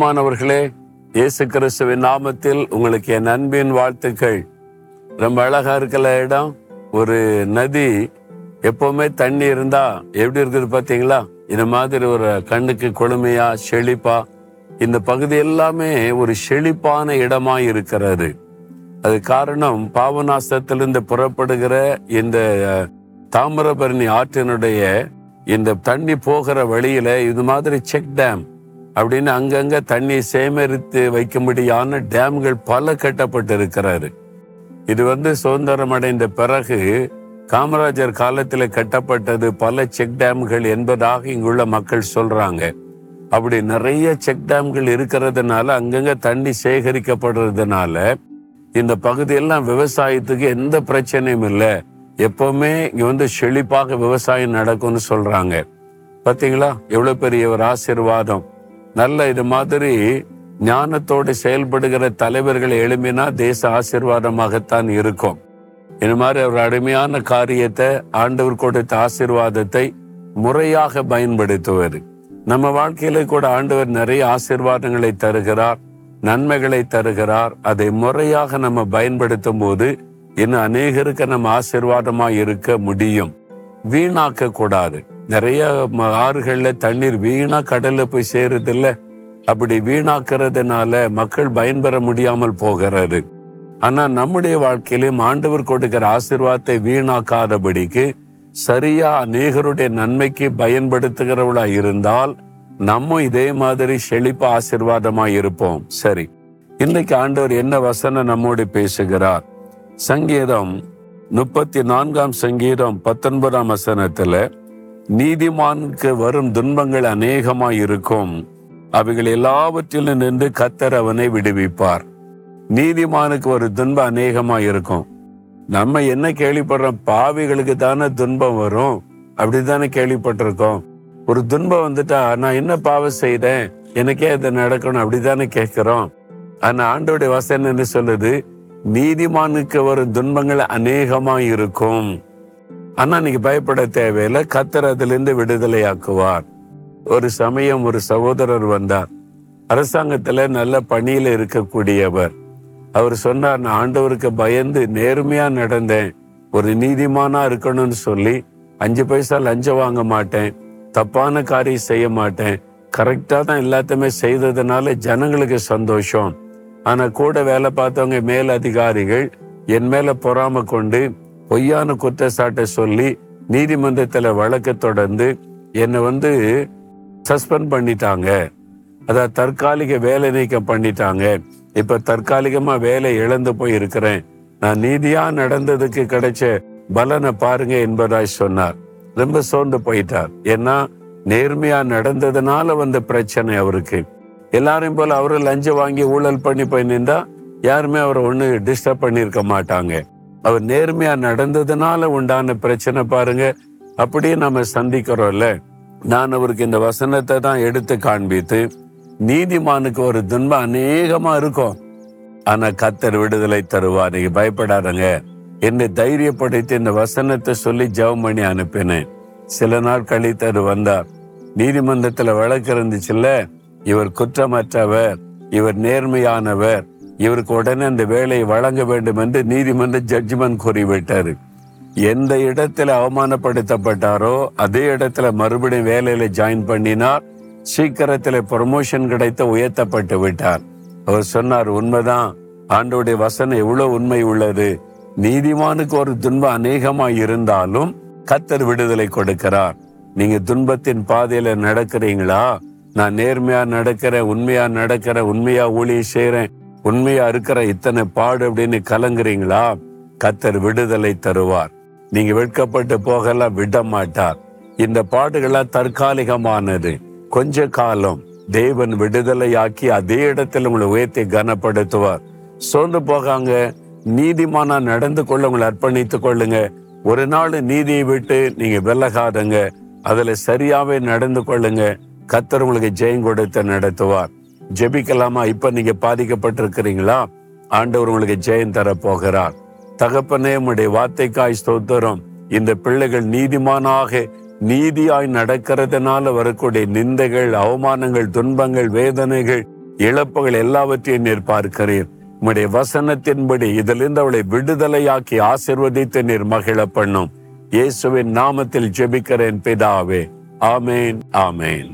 பிரியமானவர்களே இயேசு கிறிஸ்துவின் நாமத்தில் உங்களுக்கு என் அன்பின் வாழ்த்துக்கள். ரொம்ப அழகா இருக்கிற இடம் ஒரு நதி எப்பவுமே தண்ணி இருந்தா எப்படி இருக்குது பாத்தீங்களா இந்த மாதிரி ஒரு கண்ணுக்கு கொழுமையா செழிப்பா இந்த பகுதி எல்லாமே ஒரு செழிப்பான இடமா இருக்கிறது. அது காரணம் பாவநாசத்திலிருந்து புறப்படுகிற இந்த தாமிரபரணி ஆற்றினுடைய இந்த தண்ணி போகிற வழியில இது மாதிரி செக் டேம் அப்படின்னு அங்கங்க தண்ணி சேகரித்து வைக்கும்படியான டேம்கள் பல கட்டப்பட்டு இருக்கிறாரு இது வந்து சுதந்திரம் அடைந்த பிறகு காமராஜர் காலத்தில் கட்டப்பட்டது பல செக் டேம்கள் என்பதாக இங்குள்ள மக்கள் சொல்றாங்க. அப்படி நிறைய செக் டேம்கள் இருக்கிறதுனால அங்கங்க தண்ணி சேகரிக்கப்படுறதுனால இந்த பகுதியெல்லாம் விவசாயத்துக்கு எந்த பிரச்சனையும் இல்லை. எப்பவுமே இங்க வந்து செழிப்பாக விவசாயம் நடக்கும்னு சொல்றாங்க. பாத்தீங்களா? எவ்வளவு பெரிய ஒரு ஆசீர்வாதம். நல்ல இது மாதிரி ஞானத்தோடு செயல்படுகிற தலைவர்கள் எழுப்பினா தேச ஆசிர்வாதமாகத்தான் இருக்கும். இது மாதிரி ஒரு அருமையான காரியத்தை ஆண்டவர் கொடுத்த ஆசிர்வாதத்தை முறையாக பயன்படுத்துவது. நம்ம வாழ்க்கையில கூட ஆண்டவர் நிறைய ஆசிர்வாதங்களை தருகிறார் நன்மைகளை தருகிறார். அதை முறையாக நம்ம பயன்படுத்தும் போது இன்னும் அநேகருக்கு நம்ம ஆசிர்வாதமாக இருக்க முடியும். வீணாக்க கூடாது நிறைய ம- ஆறுகள்ல தண்ணீர் வீணா கடல்ல போய் சேருது இல்ல அப்படி வீணாக்குறதுனால மக்கள் பயன்பெற முடியாமல் போகிறது. ஆனா நம்முடைய வாழ்க்கையிலும் ஆண்டவர் கொடுக்கிற ஆசிர்வாதத்தை வீணாக்காதபடிக்கு சரியா அநேகருடைய நன்மைக்கு பயன்படுத்துகிறவளா இருந்தால் நம்ம இதே மாதிரி செழிப்பு ஆசிர்வாதமா இருப்போம். சரி இன்னைக்கு ஆண்டவர் என்ன வசனம் நம்மோடு பேசுகிறார்? சங்கீதம் முப்பத்தி நான்காம் சங்கீதம் பத்தொன்பதாம் வசனத்துல நீதிமானுக்கு வரும் துன்பங்கள் அநேகமாய் இருக்கும். அவைகள் எல்லாவற்றிலும் நின்று கத்தர் அவனை விடுவிப்பார். நீதிமானுக்கு ஒரு துன்பம் அநேகமாய் இருக்கும். நம்ம என்ன கேள்விப்படுறோம்? பாவிகளுக்கு தானே துன்பம் வரும். அப்படித்தானே கேள்விப்பட்டிருக்கோம். ஒரு துன்பம் வந்துட்டா நான் என்ன பாவம் செய்தேன்? எனக்கே இது நடக்கணும். அப்படித்தானே கேட்கிறோம். ஆனா ஆண்டோடைய வசனம் என்ன சொல்லுது? நீதிமானுக்கு வரும் துன்பங்கள் அநேகமாய் இருக்கும். ஆனா நீங்க பயப்பட தேவையில்லை. கத்தர் அதிலிருந்து விடுதலையாக்குவார். ஒரு சமயம் ஒரு சகோதரர் வந்தார். அரசாங்கத்துல நல்ல பணியில இருக்கக்கூடியவர். அவர் சொன்னார் நான் ஆண்டவருக்கு பயந்து நேர்மையா நடந்தேன். ஒரு நீதிமானா இருக்கணும்னு சொல்லி அஞ்சு பைசா லஞ்சம் வாங்க மாட்டேன். தப்பான காரியம் செய்ய மாட்டேன். கரெக்டா தான் எல்லாத்தையுமே செய்ததுனால ஜனங்களுக்கு சந்தோஷம். ஆனா கூட வேலை பார்த்தவங்க மேல் அதிகாரிகள் என் மேல பொறாம கொண்டு பொய்யான குற்றச்சாட்டை சொல்லி நீதிமன்றத்தில் வழக்கு தொடர்ந்து என்னை வந்து சஸ்பெண்ட் பண்ணிட்டாங்க. அதாவது தற்காலிக வேலை நீக்கம் பண்ணிட்டாங்க. இப்ப தற்காலிகமா வேலை இழந்து போய் இருக்கிறேன் நான் நீதியா நடந்ததுக்கு கிடைச்ச பலனை பாருங்க என்பதாய் சொன்னார். ரொம்ப சோர்ந்து போயிட்டார். ஏன்னா நேர்மையா நடந்ததுனால வந்த பிரச்சனை அவருக்கு. எல்லாரையும் போல அவரு லஞ்சம் வாங்கி ஊழல் பண்ணி போய் நின்றா யாருமே அவரை ஒன்று டிஸ்டர்ப் பண்ணியிருக்க மாட்டாங்க. அவர் நேர்மையா நடந்ததுனால உண்டான பிரச்சனை பாருங்க. அப்படியே நம்ம சந்திக்கிறோம்ல. நான் அவருக்கு இந்த வசனத்தை தான் எடுத்து காண்பித்து நீதிமானுக்கு ஒரு துன்பம் அநேகமா இருக்கும். ஆனா கத்தர் விடுதலை தருவார். நீங்க பயப்படாதங்க. என்னை தைரியப்படுத்தி இந்த வசனத்தை சொல்லி ஜெபம் பண்ணி அனுப்பினேன். சில நாள் கழித்து அது வந்தார். நீதிமன்றத்துல வழக்கு இருந்துச்சுல்ல. இவர் குற்றமற்றவர். இவர் நேர்மையானவர். இவருக்கு உடனே அந்த வேலையை வழங்க வேண்டும் என்று நீதிமன்ற ஜட்ஜ்மெண்ட் கூறிவிட்டார். எந்த இடத்துல அவமானப்படுத்தப்பட்டாரோ அதே இடத்துல மறுபடியும் வேலையில ஜாயின் பண்ணினார். சீக்கிரத்தில் ப்ரொமோஷன் கிடைத்த உயர்த்தப்பட்டு விட்டார். அவர் சொன்னார் உண்மைதான். ஆண்டோடைய வசனம் எவ்வளவு உண்மை உள்ளது. நீதிமானுக்கு ஒரு துன்பம் அநேகமாய் இருந்தாலும் கத்தர் விடுதலை கொடுக்கிறார். நீங்க துன்பத்தின் பாதையில நடக்கிறீங்களா? நான் நேர்மையா நடக்கிறேன் உண்மையா நடக்கிறேன் உண்மையா ஊழியை செய்யறேன் உண்மையா இருக்கிற இத்தனை பாடு அப்படின்னு கலங்குறீங்களா? கத்தர் விடுதலை தருவார். நீங்க வெட்கப்பட்டு போகலாம் விட மாட்டார். இந்த பாடுகள்லாம் தற்காலிகமானது. கொஞ்ச காலம் தேவன் விடுதலையாக்கி அதே இடத்துல உங்களை உயர்த்தி கனப்படுத்துவார். சோர்ந்து போகாங்க. நீதிமானா நடந்து கொள்ள உங்களை அர்ப்பணித்துக் கொள்ளுங்க. ஒரு நாள் நீதியை விட்டு நீங்க விலகாதங்க. அதுல சரியாவே நடந்து கொள்ளுங்க. கத்தர் உங்களுக்கு ஜெயம் கொடுத்து நடத்துவார். ஜெபிக்கலாமா? இப்ப நீங்க பாதிக்கப்பட்டிருக்கிறீங்களா? ஆண்டவர் உங்களுக்கு ஜெயம் தர போகிறார் தகப்பனே உடைய வார்த்தைக்காய் ஸ்தோத்திரம். இந்த பிள்ளைகள் நீதிமானாக நீதியாய் நடக்கிறதுனால வரக்கூடிய நிந்தைகள் அவமானங்கள் துன்பங்கள் வேதனைகள் இழப்புகள் எல்லாவற்றையும் நீர் பார்க்கிறீர். உம்முடைய வசனத்தின்படி இதிலிருந்து அவளை விடுதலையாக்கி ஆசிர்வதித்து நீர் மகிழ பண்ணும். இயேசுவின் நாமத்தில் ஜெபிக்கிறேன் பிதாவே. ஆமேன் ஆமேன்.